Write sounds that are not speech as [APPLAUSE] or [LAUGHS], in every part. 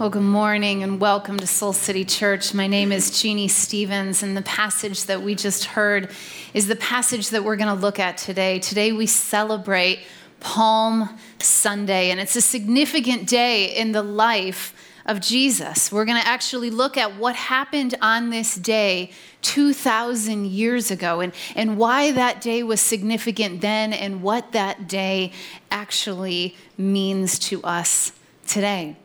Well, good morning and welcome to Soul City Church. My name is Jeannie Stevens, and the passage that we just heard is the passage that we're going to look at today. Today we celebrate Palm Sunday, and it's a significant day in the life of Jesus. We're going to actually look at what happened on this day 2,000 years ago and, and why that day was significant then and what that day actually means to us today.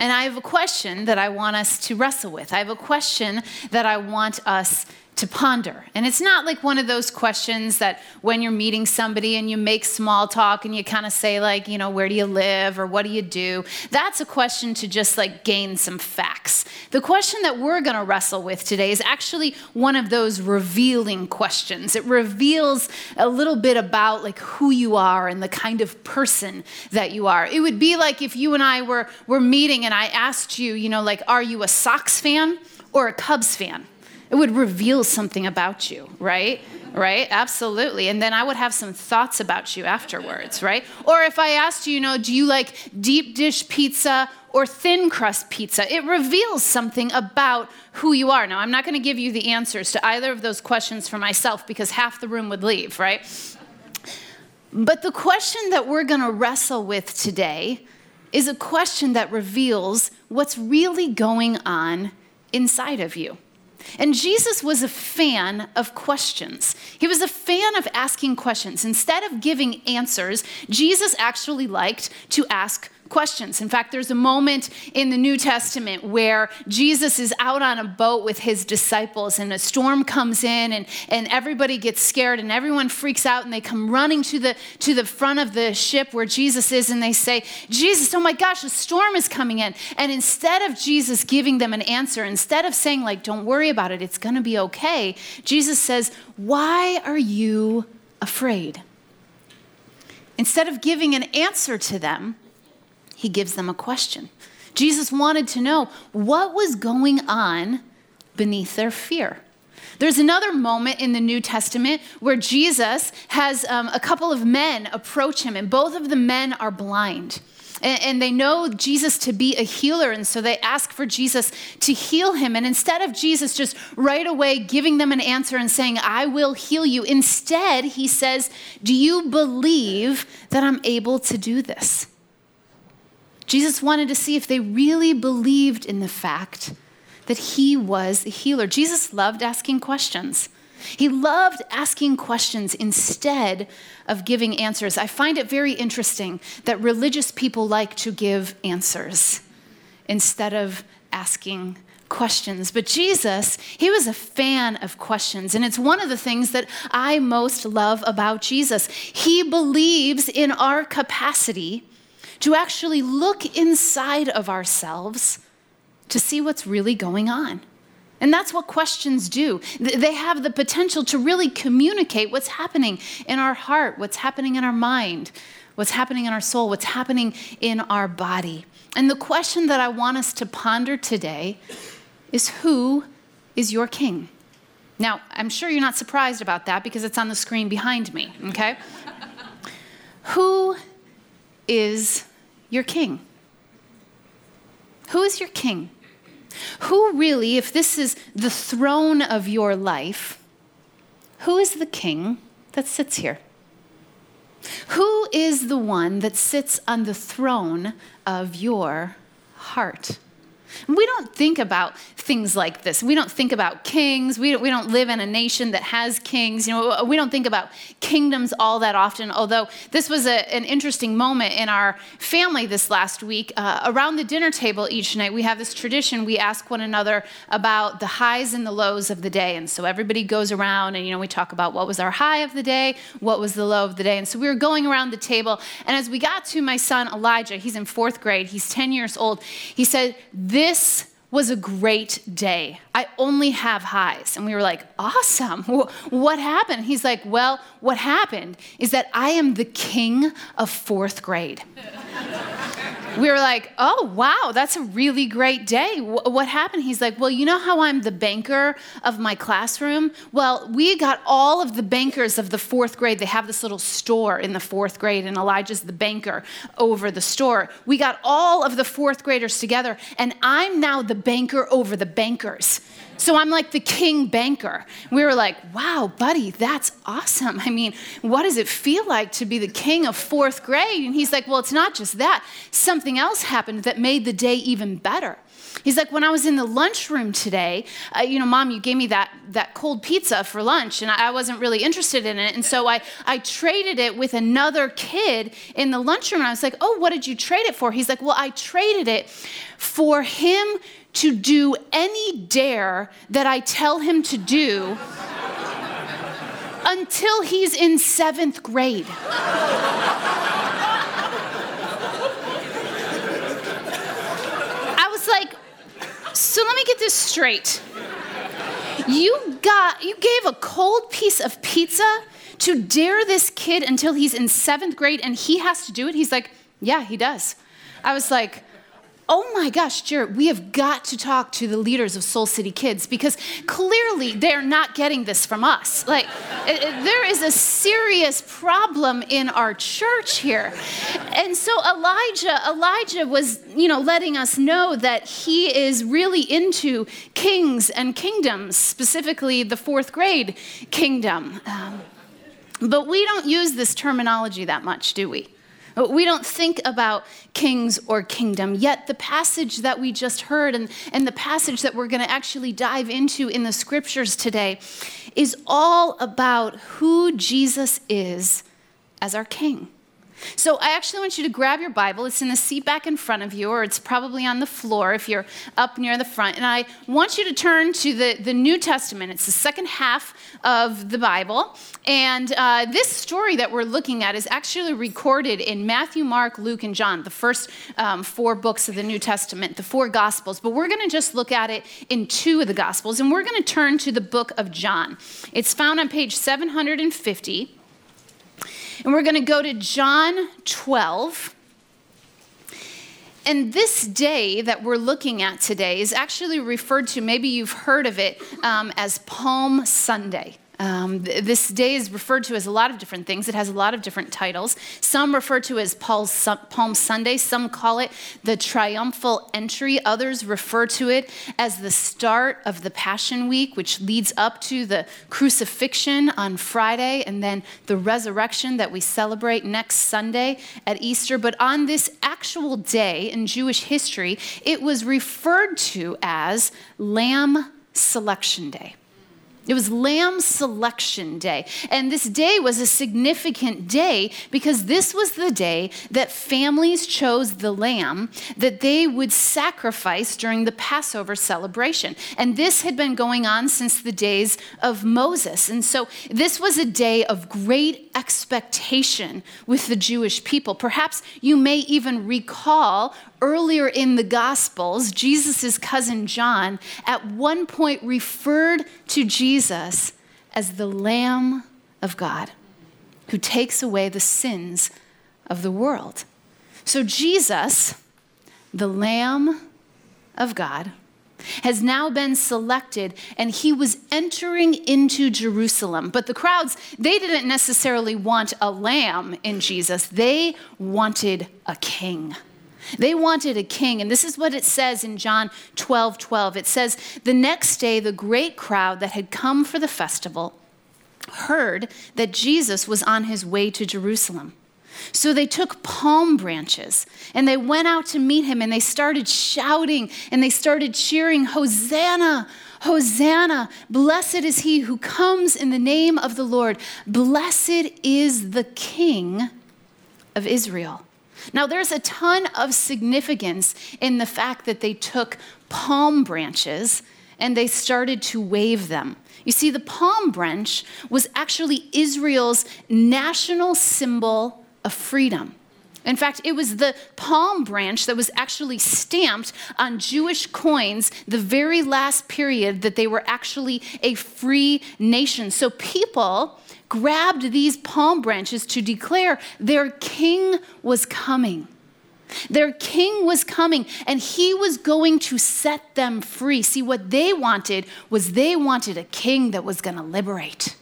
And I have a question that I want us to wrestle with. I have a question that I want us to ponder. And it's not like one of those questions that when you're meeting somebody and you make small talk and you kind of say, like, you know, where do you live or what do you do? That's a question to just like gain some facts. The question that we're going to wrestle with today is actually one of those revealing questions. It reveals a little bit about like who you are and the kind of person that you are. It would be like if you and I were, were meeting and I asked you, you know, like, are you a Sox fan or a Cubs fan? It would reveal something about you, right? Right? Absolutely. And then I would have some thoughts about you afterwards, right? Or if I asked you, you know, do you like deep dish pizza or thin crust pizza? It reveals something about who you are. Now, I'm not going to give you the answers to either of those questions for myself because half the room would leave, right? But the question that we're going to wrestle with today is a question that reveals what's really going on inside of you. And Jesus was a fan of questions. He was a fan of asking questions. Instead of giving answers, Jesus actually liked to ask questions. In fact, there's a moment in the New Testament where Jesus is out on a boat with his disciples, and a storm comes in, and, and everybody gets scared, and everyone freaks out, and they come running to the, to the front of the ship where Jesus is, and they say, Jesus, oh my gosh, a storm is coming in. And instead of Jesus giving them an answer, instead of saying, like, don't worry about it, it's going to be okay, Jesus says, Why are you afraid? Instead of giving an answer to them, he gives them a question. Jesus wanted to know what was going on beneath their fear. There's another moment in the New Testament where Jesus has um, a couple of men approach him, and both of the men are blind. And, and they know Jesus to be a healer, and so they ask for Jesus to heal him. And instead of Jesus just right away giving them an answer and saying, I will heal you, instead, he says, Do you believe that I'm able to do this? Jesus wanted to see if they really believed in the fact that he was the healer. Jesus loved asking questions. He loved asking questions instead of giving answers. I find it very interesting that religious people like to give answers instead of asking questions. But Jesus, he was a fan of questions. And it's one of the things that I most love about Jesus. He believes in our capacity to actually look inside of ourselves to see what's really going on. And that's what questions do. They have the potential to really communicate what's happening in our heart, what's happening in our mind, what's happening in our soul, what's happening in our body. And the question that I want us to ponder today is who is your king? Now, I'm sure you're not surprised about that because it's on the screen behind me, okay? [LAUGHS] who is your king? Who is your king? Who really, if this is the throne of your life, who is the king that sits here? Who is the one that sits on the throne of your heart? We don't think about things like this. We don't think about kings. We don't, we don't live in a nation that has kings. You know, we don't think about kingdoms all that often. Although this was a, an interesting moment in our family this last week. Uh, around the dinner table each night, we have this tradition. We ask one another about the highs and the lows of the day. And so everybody goes around and, you know, we talk about what was our high of the day, what was the low of the day. And so we were going around the table. And as we got to my son Elijah, he's in fourth grade, he's 10 years old, he said, this was a great day. I only have highs. And we were like, awesome. [LAUGHS] What happened? He's like, well, what happened is that I am the king of fourth grade. [LAUGHS] we were like, oh, wow, that's a really great day. W- what happened? He's like, well, you know how I'm the banker of my classroom? Well, we got all of the bankers of the fourth grade. They have this little store in the fourth grade, and Elijah's the banker over the store. We got all of the fourth graders together, and I'm now the banker over the bankers. So I'm like the king banker. We were like, wow, buddy, that's awesome. I mean, what does it feel like to be the king of fourth grade? And he's like, well, it's not just that. Something else happened that made the day even better. He's like, when I was in the lunchroom today, uh, you know, mom, you gave me that, that cold pizza for lunch, and I wasn't really interested in it. And so I, I traded it with another kid in the lunchroom. And I was like, oh, what did you trade it for? He's like, well, I traded it for him to do any dare that I tell him to do until he's in seventh grade. I was like, so let me get this straight. You got you gave a cold piece of pizza to dare this kid until he's in seventh grade and he has to do it? He's like, yeah, he does. I was like, oh my gosh, Jarrett, we have got to talk to the leaders of Soul City Kids because clearly they're not getting this from us. Like, there is a serious problem in our church here. And so Elijah, Elijah was, you know, letting us know that he is really into kings and kingdoms, specifically the fourth grade kingdom. Um, but we don't use this terminology that much, do we? We don't think about kings or kingdom. Yet, the passage that we just heard and, and the passage that we're going to actually dive into in the scriptures today is all about who Jesus is as our king. So I actually want you to grab your Bible. It's in the seat back in front of you, or it's probably on the floor if you're up near the front. And I want you to turn to the, the New Testament. It's the second half of the Bible. And uh, this story that we're looking at is actually recorded in Matthew, Mark, Luke, and John, the first um, four books of the New Testament, the four Gospels. But we're going to just look at it in two of the Gospels. And we're going to turn to the book of John. It's found on page 750. And we're going to go to John 12. And this day that we're looking at today is actually referred to, maybe you've heard of it, um, as Palm Sunday. Um, this day is referred to as a lot of different things. It has a lot of different titles. Some refer to it as Palm Sunday. Some call it the triumphal entry. Others refer to it as the start of the Passion Week, which leads up to the crucifixion on Friday and then the resurrection that we celebrate next Sunday at Easter. But on this actual day in Jewish history, it was referred to as Lamb Selection Day. It was Lamb Selection Day. And this day was a significant day because this was the day that families chose the lamb that they would sacrifice during the Passover celebration. And this had been going on since the days of Moses. And so this was a day of great expectation with the Jewish people. Perhaps you may even recall earlier in the Gospels, Jesus' cousin John at one point referred to Jesus as the Lamb of God who takes away the sins of the world. So, Jesus, the Lamb of God, has now been selected and he was entering into Jerusalem. But the crowds, they didn't necessarily want a lamb in Jesus, they wanted a king. They wanted a king. And this is what it says in John 12 12. It says, The next day, the great crowd that had come for the festival heard that Jesus was on his way to Jerusalem. So they took palm branches and they went out to meet him and they started shouting and they started cheering, Hosanna! Hosanna! Blessed is he who comes in the name of the Lord. Blessed is the King of Israel. Now, there's a ton of significance in the fact that they took palm branches and they started to wave them. You see, the palm branch was actually Israel's national symbol of freedom. In fact, it was the palm branch that was actually stamped on Jewish coins the very last period that they were actually a free nation. So people grabbed these palm branches to declare their king was coming. Their king was coming and he was going to set them free. See, what they wanted was they wanted a king that was going to liberate.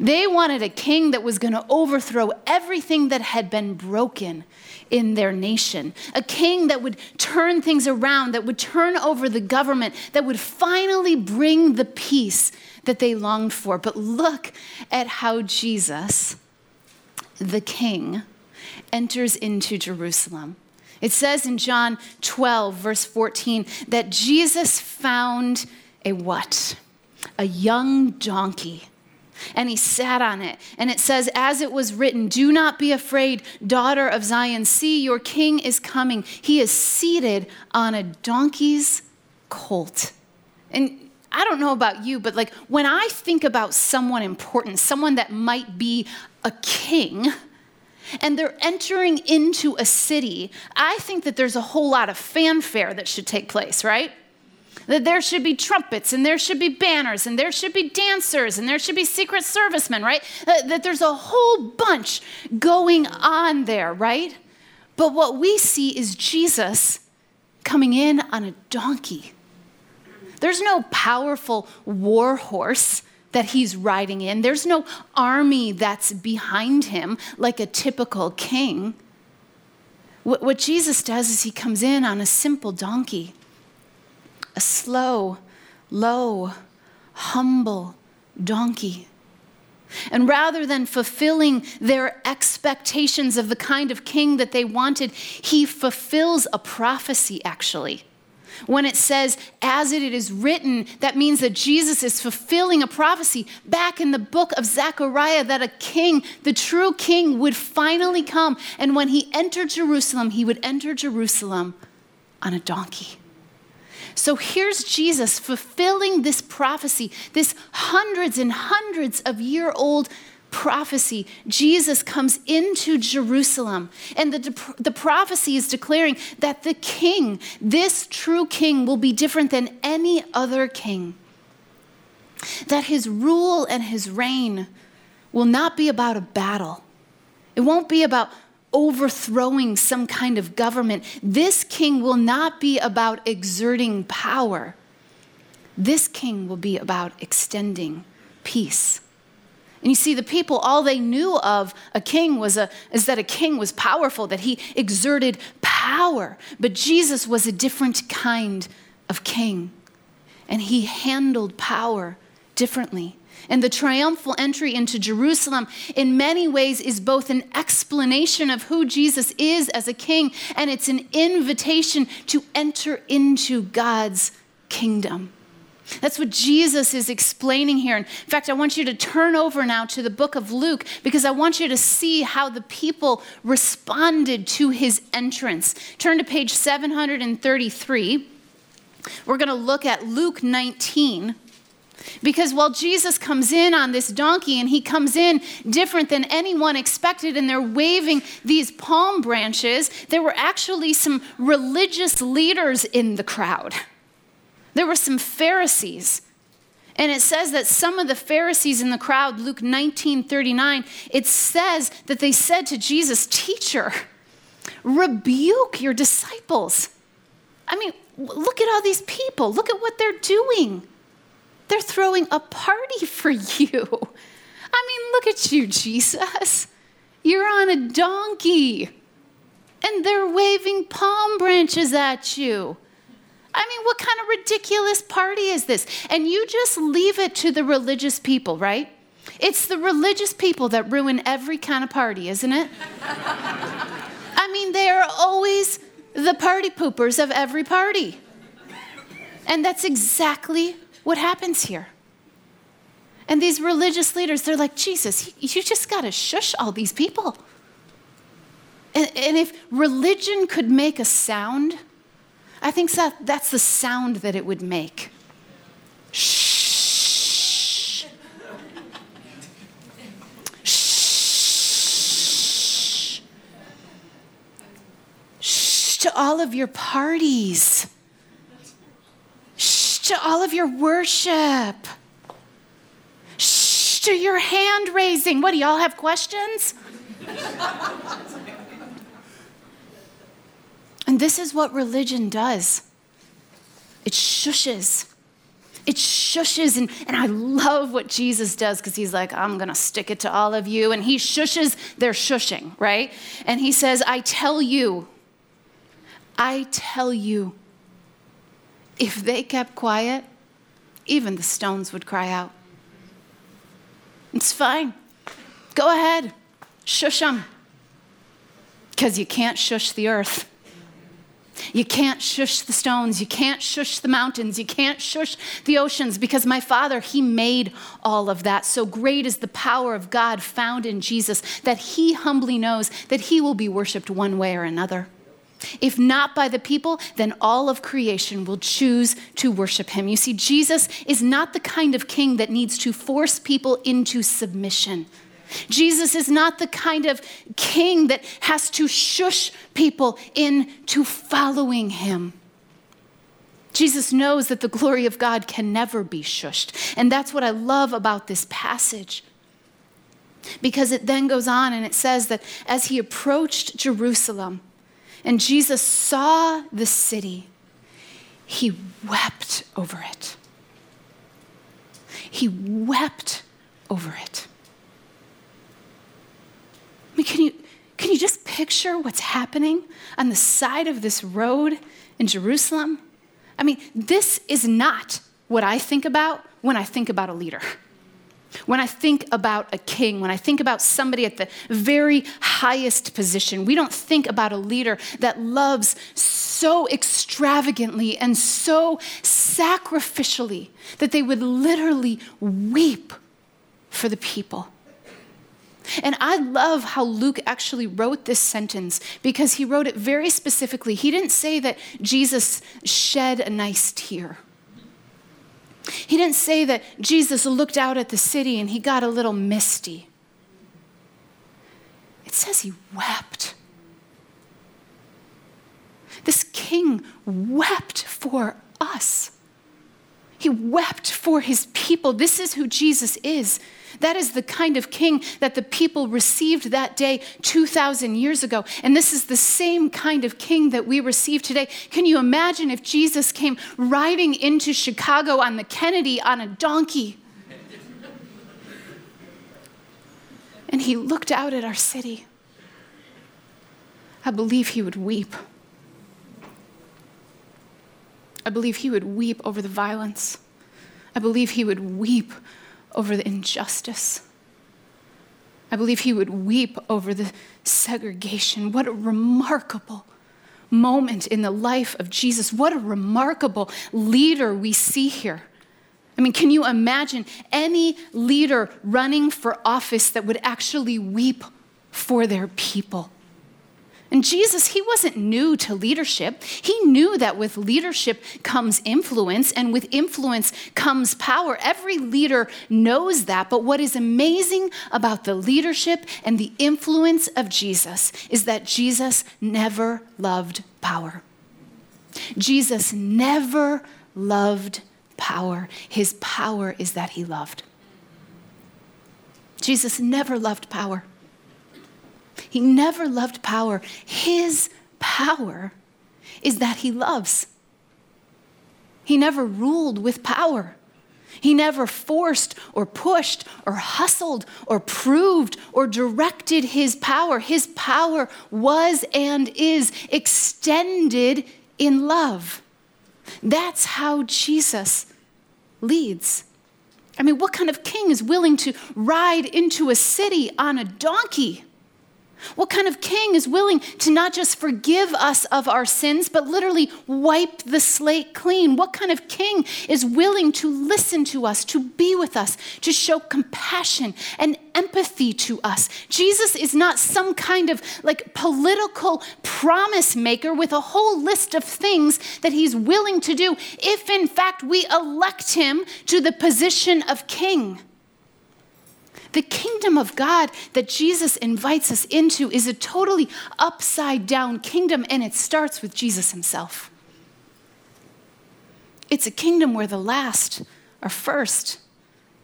They wanted a king that was going to overthrow everything that had been broken in their nation. A king that would turn things around, that would turn over the government, that would finally bring the peace that they longed for. But look at how Jesus, the king, enters into Jerusalem. It says in John 12, verse 14, that Jesus found a what? A young donkey. And he sat on it. And it says, as it was written, Do not be afraid, daughter of Zion. See, your king is coming. He is seated on a donkey's colt. And I don't know about you, but like when I think about someone important, someone that might be a king, and they're entering into a city, I think that there's a whole lot of fanfare that should take place, right? That there should be trumpets and there should be banners and there should be dancers and there should be secret servicemen, right? That there's a whole bunch going on there, right? But what we see is Jesus coming in on a donkey. There's no powerful war horse that he's riding in. There's no army that's behind him like a typical king. What, what Jesus does is he comes in on a simple donkey, a slow, low, humble donkey. And rather than fulfilling their expectations of the kind of king that they wanted, he fulfills a prophecy, actually. When it says, as it is written, that means that Jesus is fulfilling a prophecy back in the book of Zechariah that a king, the true king, would finally come. And when he entered Jerusalem, he would enter Jerusalem on a donkey. So here's Jesus fulfilling this prophecy, this hundreds and hundreds of year old prophecy, Jesus comes into Jerusalem. And the, the prophecy is declaring that the king, this true king, will be different than any other king. That his rule and his reign will not be about a battle, it won't be about overthrowing some kind of government. This king will not be about exerting power. This king will be about extending peace. And you see, the people, all they knew of a king was a, is that a king was powerful, that he exerted power. But Jesus was a different kind of king, and he handled power differently. And the triumphal entry into Jerusalem, in many ways, is both an explanation of who Jesus is as a king, and it's an invitation to enter into God's kingdom. That's what Jesus is explaining here. In fact, I want you to turn over now to the book of Luke because I want you to see how the people responded to his entrance. Turn to page 733. We're going to look at Luke 19. Because while Jesus comes in on this donkey and he comes in different than anyone expected, and they're waving these palm branches, there were actually some religious leaders in the crowd. There were some Pharisees. And it says that some of the Pharisees in the crowd, Luke 19 39, it says that they said to Jesus, Teacher, rebuke your disciples. I mean, look at all these people. Look at what they're doing. They're throwing a party [LAUGHS] for you. I mean, look at you, Jesus. You're on a donkey, and they're waving palm branches at you. I mean, what kind of ridiculous party is this? And you just leave it to the religious people, right? It's the religious people that ruin every kind of party, isn't it? I mean, they are always the party poopers of every party. And that's exactly what happens here. And these religious leaders, they're like, Jesus, you just got to shush all these people. And, and, if religion could make a sound, I think that that's the sound that it would make. Shh. Shh. Shh to all of your parties. Shh to all of your worship. Shh to your hand raising. What do y'all have questions? And this is what religion does it shushes. It shushes. And, and I love what Jesus does because he's like, I'm to stick it to all of you. And he shushes their shushing, right? And he says, I tell you, I tell you, if they kept quiet, even the stones would cry out. It's fine. Go ahead, shush them. Because you can't shush the earth. You can't shush the stones. You can't shush the mountains. You can't shush the oceans because my Father, He made all of that. So great is the power of God found in Jesus that He humbly knows that He will be worshiped one way or another. If not by the people, then all of creation will choose to worship him. You see, Jesus is not the kind of king that needs to force people into submission. Jesus is not the kind of king that has to shush people into following him. Jesus knows that the glory of God can never be shushed. And that's what I love about this passage. Because it then goes on and it says that as he approached Jerusalem and Jesus saw the city, he wept over it. He wept over it. I mean, can you, can you just picture what's happening on the side of this road in Jerusalem? I mean, this is not what I think about when I think about a leader. When I think about a king, when I think about somebody at the very highest position, we don't think about a leader that loves so extravagantly and so sacrificially that they would literally weep for the people. And I love how Luke actually wrote this sentence because he wrote it very specifically. He didn't say that Jesus shed a nice tear. He didn't say that Jesus looked out at the city and he got a little misty. It says he wept. This king wept for us. He wept for his people. This is who Jesus is. That is the kind of king that the people received that day 2,000 years ago. And this is the same kind of king that we receive today. Can you imagine if Jesus came riding into Chicago on the Kennedy on a donkey? And he looked out at our city. I believe he would weep. I believe he would weep over the violence. I believe he would weep over the injustice. I believe he would weep over the segregation. What a remarkable moment in the life of Jesus. What a remarkable leader we see here. I mean, can you imagine any leader running for office that would actually weep for their people? And Jesus, he wasn't new to leadership. He knew that with leadership comes influence, and with influence comes power. Every leader knows that. But what is amazing about the leadership and the influence of Jesus is that Jesus never loved power. Jesus never loved power. His power is that he loved. Jesus never loved power. He never loved power. His power is that he loves. He never ruled with power. He never forced or pushed or hustled or proved or directed his power. His power was and is extended in love. That's how Jesus leads. I mean, what kind of king is willing to ride into a city on a donkey? What kind of king is willing to not just forgive us of our sins, but literally wipe the slate clean? What kind of king is willing to listen to us, to be with us, to show compassion and empathy to us? Jesus is not some kind of like political promise maker with a whole list of things that he's willing to do if, in fact, we elect him to the position of king. The kingdom of God that Jesus invites us into is a totally upside down kingdom, and it starts with Jesus himself. It's a kingdom where the last are first.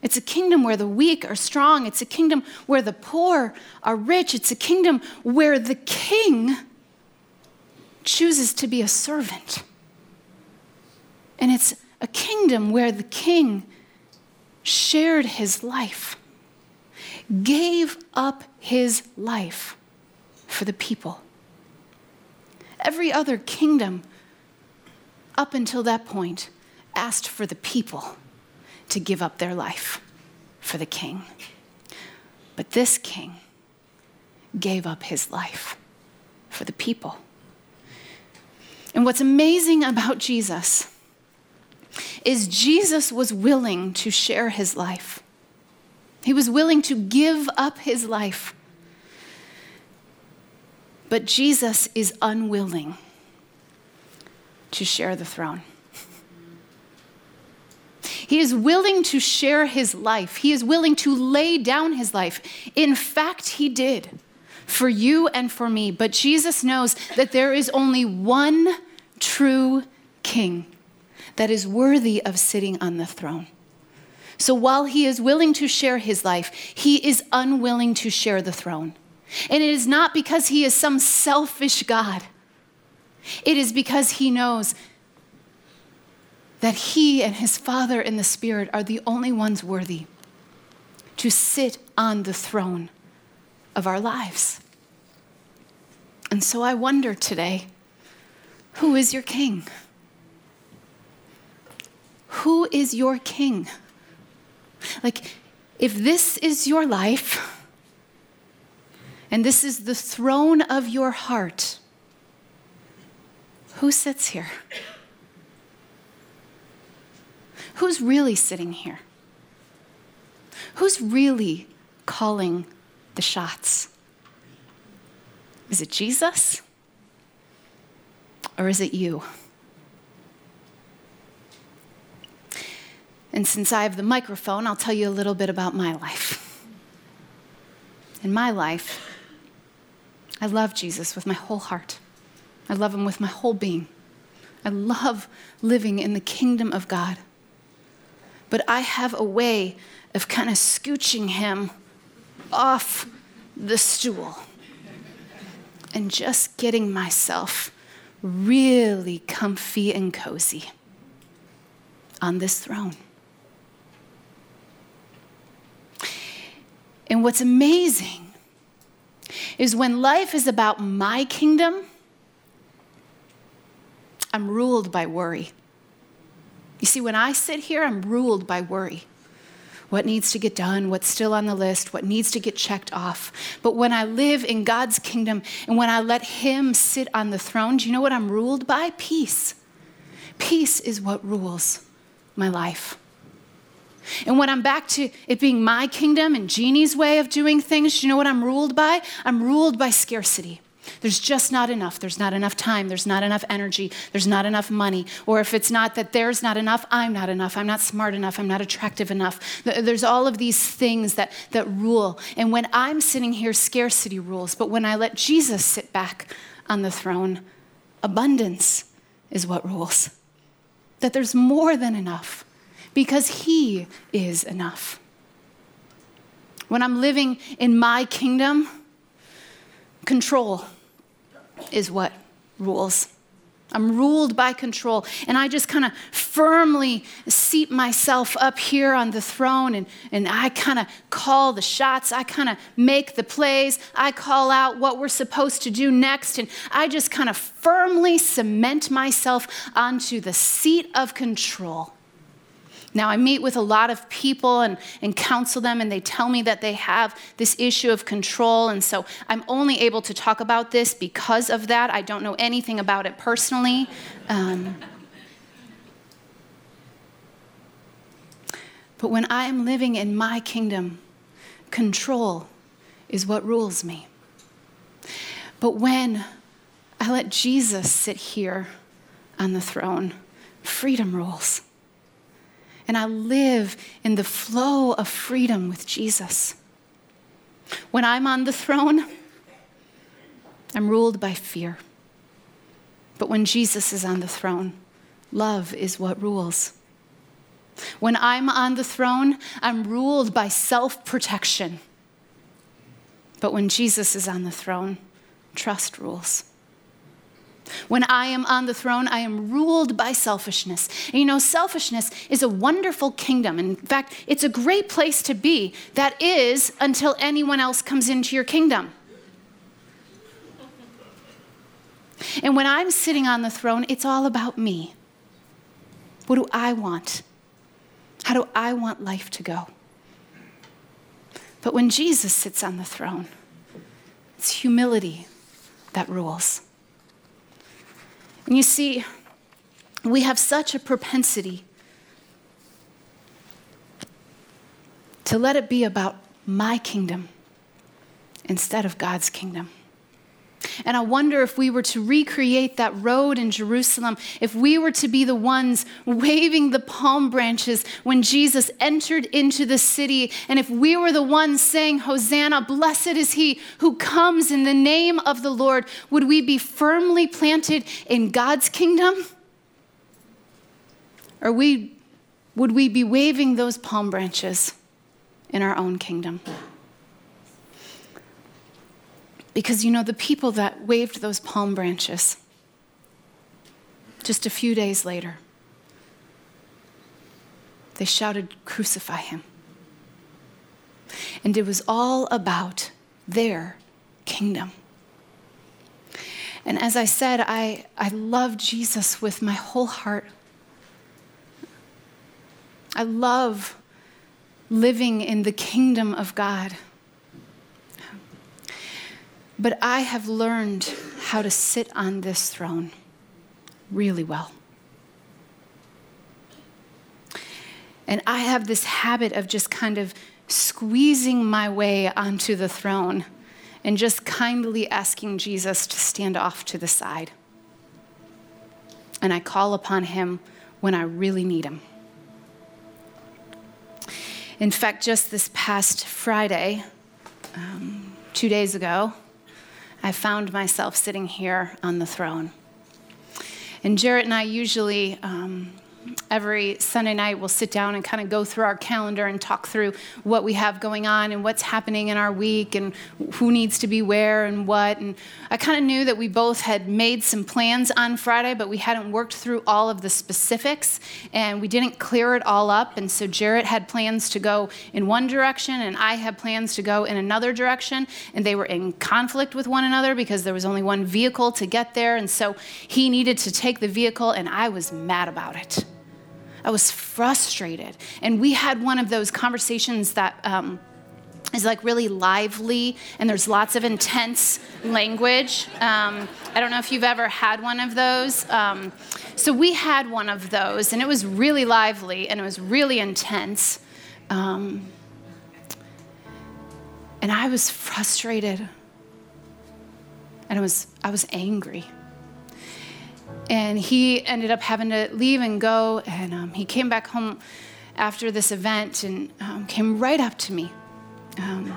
It's a kingdom where the weak are strong. It's a kingdom where the poor are rich. It's a kingdom where the king chooses to be a servant. And it's a kingdom where the king shared his life, gave up his life for the people. Every other kingdom up until that point asked for the people to give up their life for the king. But this king gave up his life for the people. And what's amazing about Jesus is Jesus was willing to share his life. He was willing to give up his life. But Jesus is unwilling to share the throne. He is willing to share his life. He is willing to lay down his life. In fact, he did for you and for me. But Jesus knows that there is only one true king that is worthy of sitting on the throne. So while he is willing to share his life, he is unwilling to share the throne. And it is not because he is some selfish God, it is because he knows that he and his Father in the Spirit are the only ones worthy to sit on the throne of our lives. And so I wonder today who is your king? Who is your king? Like, if this is your life and this is the throne of your heart, who sits here? Who's really sitting here? Who's really calling the shots? Is it Jesus? Or is it you? And since I have the microphone, I'll tell you a little bit about my life. In my life, I love Jesus with my whole heart. I love him with my whole being. I love living in the kingdom of God but I have a way of kind of scooching him off the stool and just getting myself really comfy and cozy on this throne. And what's amazing is when life is about my kingdom, I'm ruled by worry. You see, when I sit here, I'm ruled by worry. What needs to get done, what's still on the list, what needs to get checked off. But when I live in God's kingdom and when I let Him sit on the throne, do you know what I'm ruled by? Peace. Peace is what rules my life. And when I'm back to it being my kingdom and Jeannie's way of doing things, you know what I'm ruled by? I'm ruled by scarcity. There's just not enough. There's not enough time. There's not enough energy. There's not enough money. Or if it's not that there's not enough, I'm not enough. I'm not smart enough. I'm not attractive enough. There's all of these things that, that rule. And when I'm sitting here, scarcity rules. But when I let Jesus sit back on the throne, abundance is what rules. That there's more than enough because He is enough. When I'm living in my kingdom, Control is what rules. I'm ruled by control. And I just kind of firmly seat myself up here on the throne and, and I kind of call the shots. I kind of make the plays. I call out what we're supposed to do next. And I just kind of firmly cement myself onto the seat of control. Now, I meet with a lot of people and, and counsel them, and they tell me that they have this issue of control. And so I'm only able to talk about this because of that. I don't know anything about it personally. Um, but when I am living in my kingdom, control is what rules me. But when I let Jesus sit here on the throne, freedom rules and I live in the flow of freedom with Jesus. When I'm on the throne, I'm ruled by fear. But when Jesus is on the throne, love is what rules. When I'm on the throne, I'm ruled by self protection. But when Jesus is on the throne, trust rules. When I am on the throne, I am ruled by selfishness. And you know, selfishness is a wonderful kingdom. In fact, it's a great place to be. That is until anyone else comes into your kingdom. And when I'm sitting on the throne, it's all about me. What do I want? How do I want life to go? But when Jesus sits on the throne, it's humility that rules. And you see, we have such a propensity to let it be about my kingdom instead of God's kingdom. And I wonder if we were to recreate that road in Jerusalem, if we were to be the ones waving the palm branches when Jesus entered into the city, and if we were the ones saying, Hosanna, blessed is he who comes in the name of the Lord, would we be firmly planted in God's kingdom? Or we, would we be waving those palm branches in our own kingdom? Because you know, the people that waved those palm branches just a few days later, they shouted, Crucify him. And it was all about their kingdom. And as I said, I, I love Jesus with my whole heart. I love living in the kingdom of God. But I have learned how to sit on this throne really well. And I have this habit of just kind of squeezing my way onto the throne and just kindly asking Jesus to stand off to the side. And I call upon him when I really need him. In fact, just this past Friday, um, two days ago, I found myself sitting here on the throne. And Jarrett and I usually um, every Sunday night we'll sit down and kind of go through our calendar and talk through what we have going on and what's happening in our week and who needs to be where and what. And I kind of knew that we both had made some plans on Friday, but we hadn't worked through all of the specifics and we didn't clear it all up. And so Jarrett had plans to go in one direction and I had plans to go in another direction. And they were in conflict with one another because there was only one vehicle to get there. And so he needed to take the vehicle and I was mad about it. I was frustrated. And we had one of those conversations that um, is like really lively and there's lots of intense language. Um, I don't know if you've ever had one of those. Um, so we had one of those and it was really lively and it was really intense. Um, and I was frustrated and I was, I was angry. And he ended up having to leave and go. And um, he came back home after this event and um, came right up to me. Um,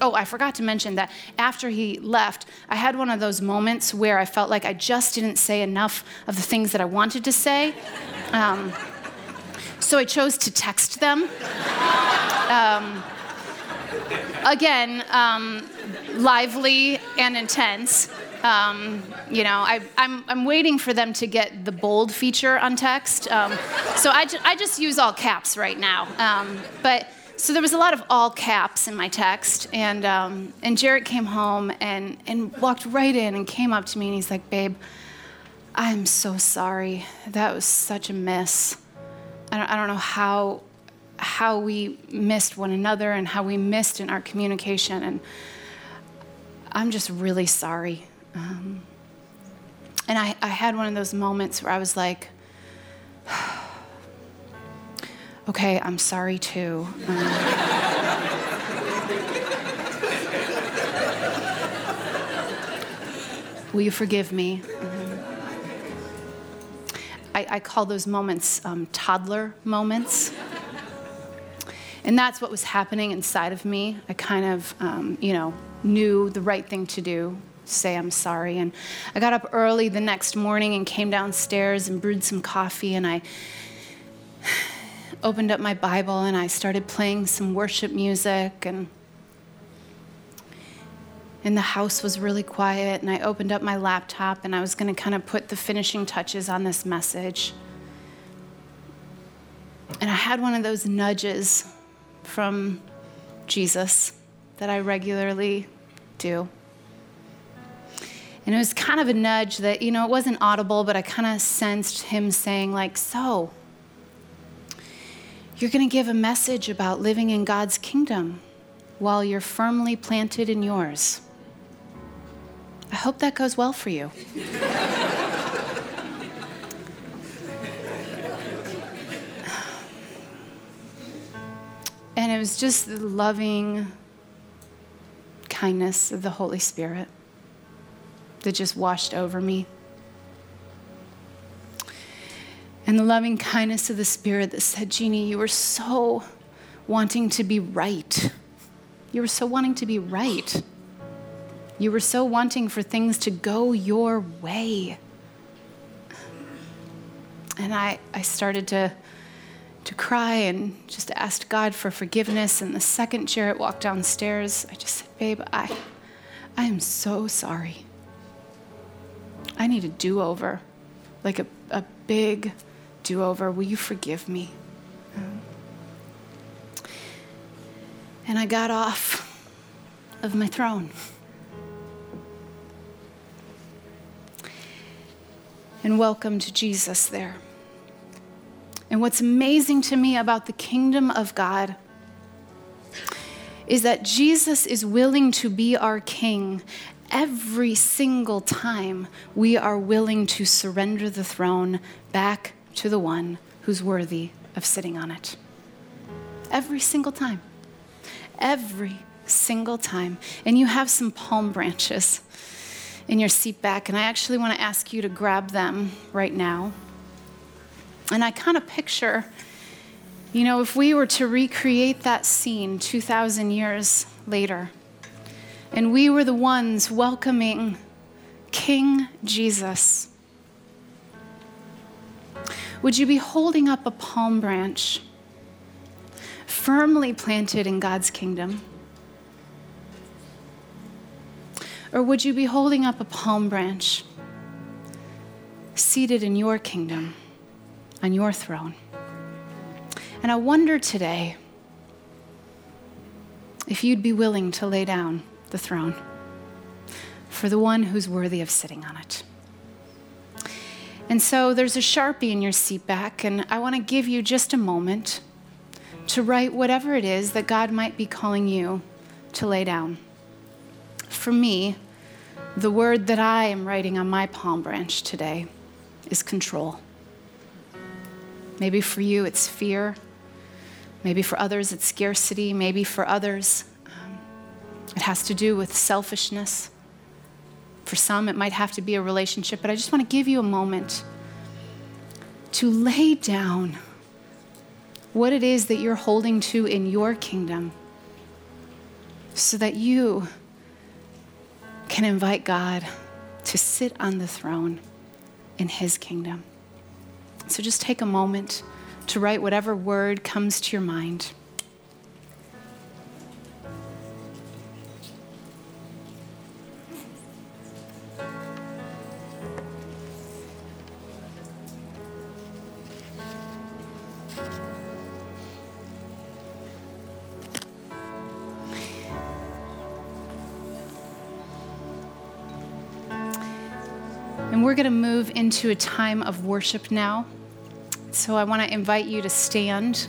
oh, I forgot to mention that after he left, I had one of those moments where I felt like I just didn't say enough of the things that I wanted to say. Um, so I chose to text them. Um, again, um, lively and intense. Um, you know, I, am I'm, I'm waiting for them to get the bold feature on text. Um, so I, ju- I just use all caps right now. Um, but so there was a lot of all caps in my text, and um, and Jarrett came home and and walked right in and came up to me and he's like, "Babe, I'm so sorry. That was such a miss. I don't, I don't know how how we missed one another and how we missed in our communication and." I'm just really sorry. Um, and I, I had one of those moments where I was like, [SIGHS] okay, I'm sorry too. Um, will you forgive me? Um, I, I, call those moments um, toddler moments. And that's what was happening inside of me. I kind of, um, you know, knew the right thing to do say I'm sorry. And I got up early the next morning and came downstairs and brewed some coffee and I [SIGHS] opened up my Bible and I started playing some worship music and and the house was really quiet, and I opened up my laptop and I was going to kind of put the finishing touches on this message. And I had one of those nudges from Jesus that I regularly do. And it was kind of a nudge that, you know, it wasn't audible, but I kind of sensed him saying, like, so, you're going to give a message about living in God's kingdom while you're firmly planted in yours. I hope that goes well for you. [SIGHS] and it was just the loving kindness of the Holy Spirit that just washed over me. And the loving kindness of the Spirit that said, Jeannie, you were so wanting to be right. You were so wanting to be right. You were so wanting for things to go your way. And I, I started to, to cry and just asked God for forgiveness. And the second Jarrett walked downstairs, I just said, Babe, I, I am so sorry. I need a do over, like a, a big do over. Will you forgive me? Um, and I got off of my throne. and welcomed Jesus there. And what's amazing to me about the kingdom of God is that Jesus is willing to be our king every single time we are willing to surrender the throne back to the one who's worthy of sitting on it. Every single time. Every single time. And you have some palm branches in your seat back, and I actually want to ask you to grab them right now. And I kind of picture, you know, if we were to recreate that scene 2,000 years later, and we were the ones welcoming King Jesus, would you be holding up a palm branch firmly planted in God's kingdom? Or would you be holding up a palm branch, seated in your kingdom, on your throne? And I wonder today if you'd be willing to lay down the throne for the one who's worthy of sitting on it. And so there's a Sharpie in your seat back, and I want to give you just a moment to write whatever it is that God might be calling you to lay down for me, the word that I am writing on my palm branch today is control. Maybe for you it's fear. Maybe for others it's scarcity. Maybe for others it has to do with selfishness. For some it might have to be a relationship, but I just want to give you a moment to lay down what it is that you're holding to in your kingdom so that you can invite God to sit on the throne in His kingdom. So just take a moment to write whatever word comes to your mind. Into a time of worship now. So I want to invite you to stand.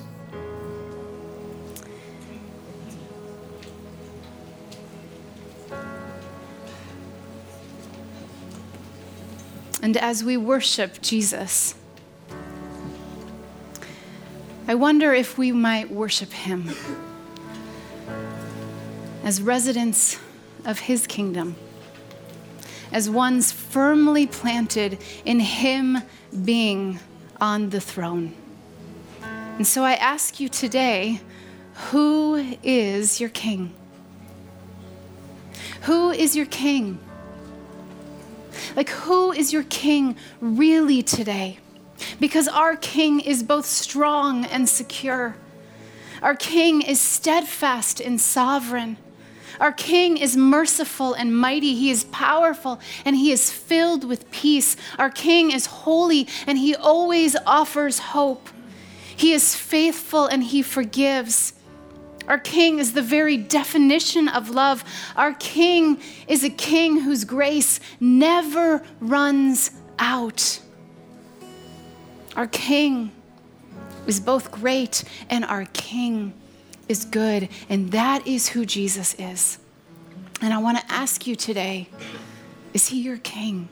And as we worship Jesus, I wonder if we might worship him as residents of his kingdom as ones firmly planted in Him being on the throne. And so I ask you today who is your King? Who is your King? Like, who is your King really today? Because our King is both strong and secure. Our King is steadfast and sovereign. Our King is merciful and mighty. He is powerful and he is filled with peace. Our King is holy and he always offers hope. He is faithful and he forgives. Our King is the very definition of love. Our King is a King whose grace never runs out. Our King is both great and our King is good. And that is who Jesus is. And I want to ask you today is he your King?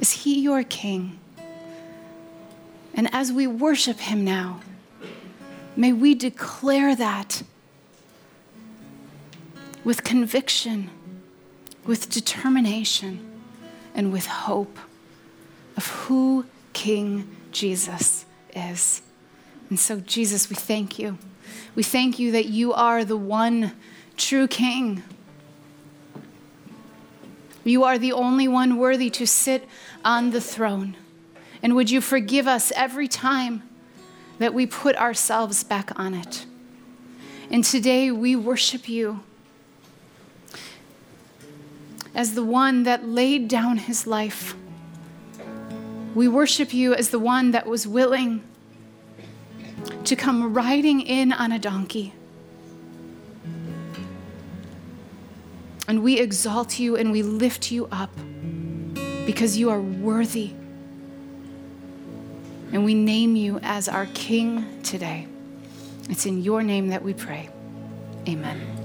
Is he your King? And as we worship him now, may we declare that with conviction, with determination, and with hope of who King Jesus is. And so, Jesus, we thank you. We thank you that you are the one true King. You are the only one worthy to sit on the throne. And would you forgive us every time that we put ourselves back on it? And today we worship you as the one that laid down his life. We worship you as the one that was willing to come riding in on a donkey. And we exalt you and we lift you up because you are worthy. And we name you as our King today. It's in your name that we pray. Amen.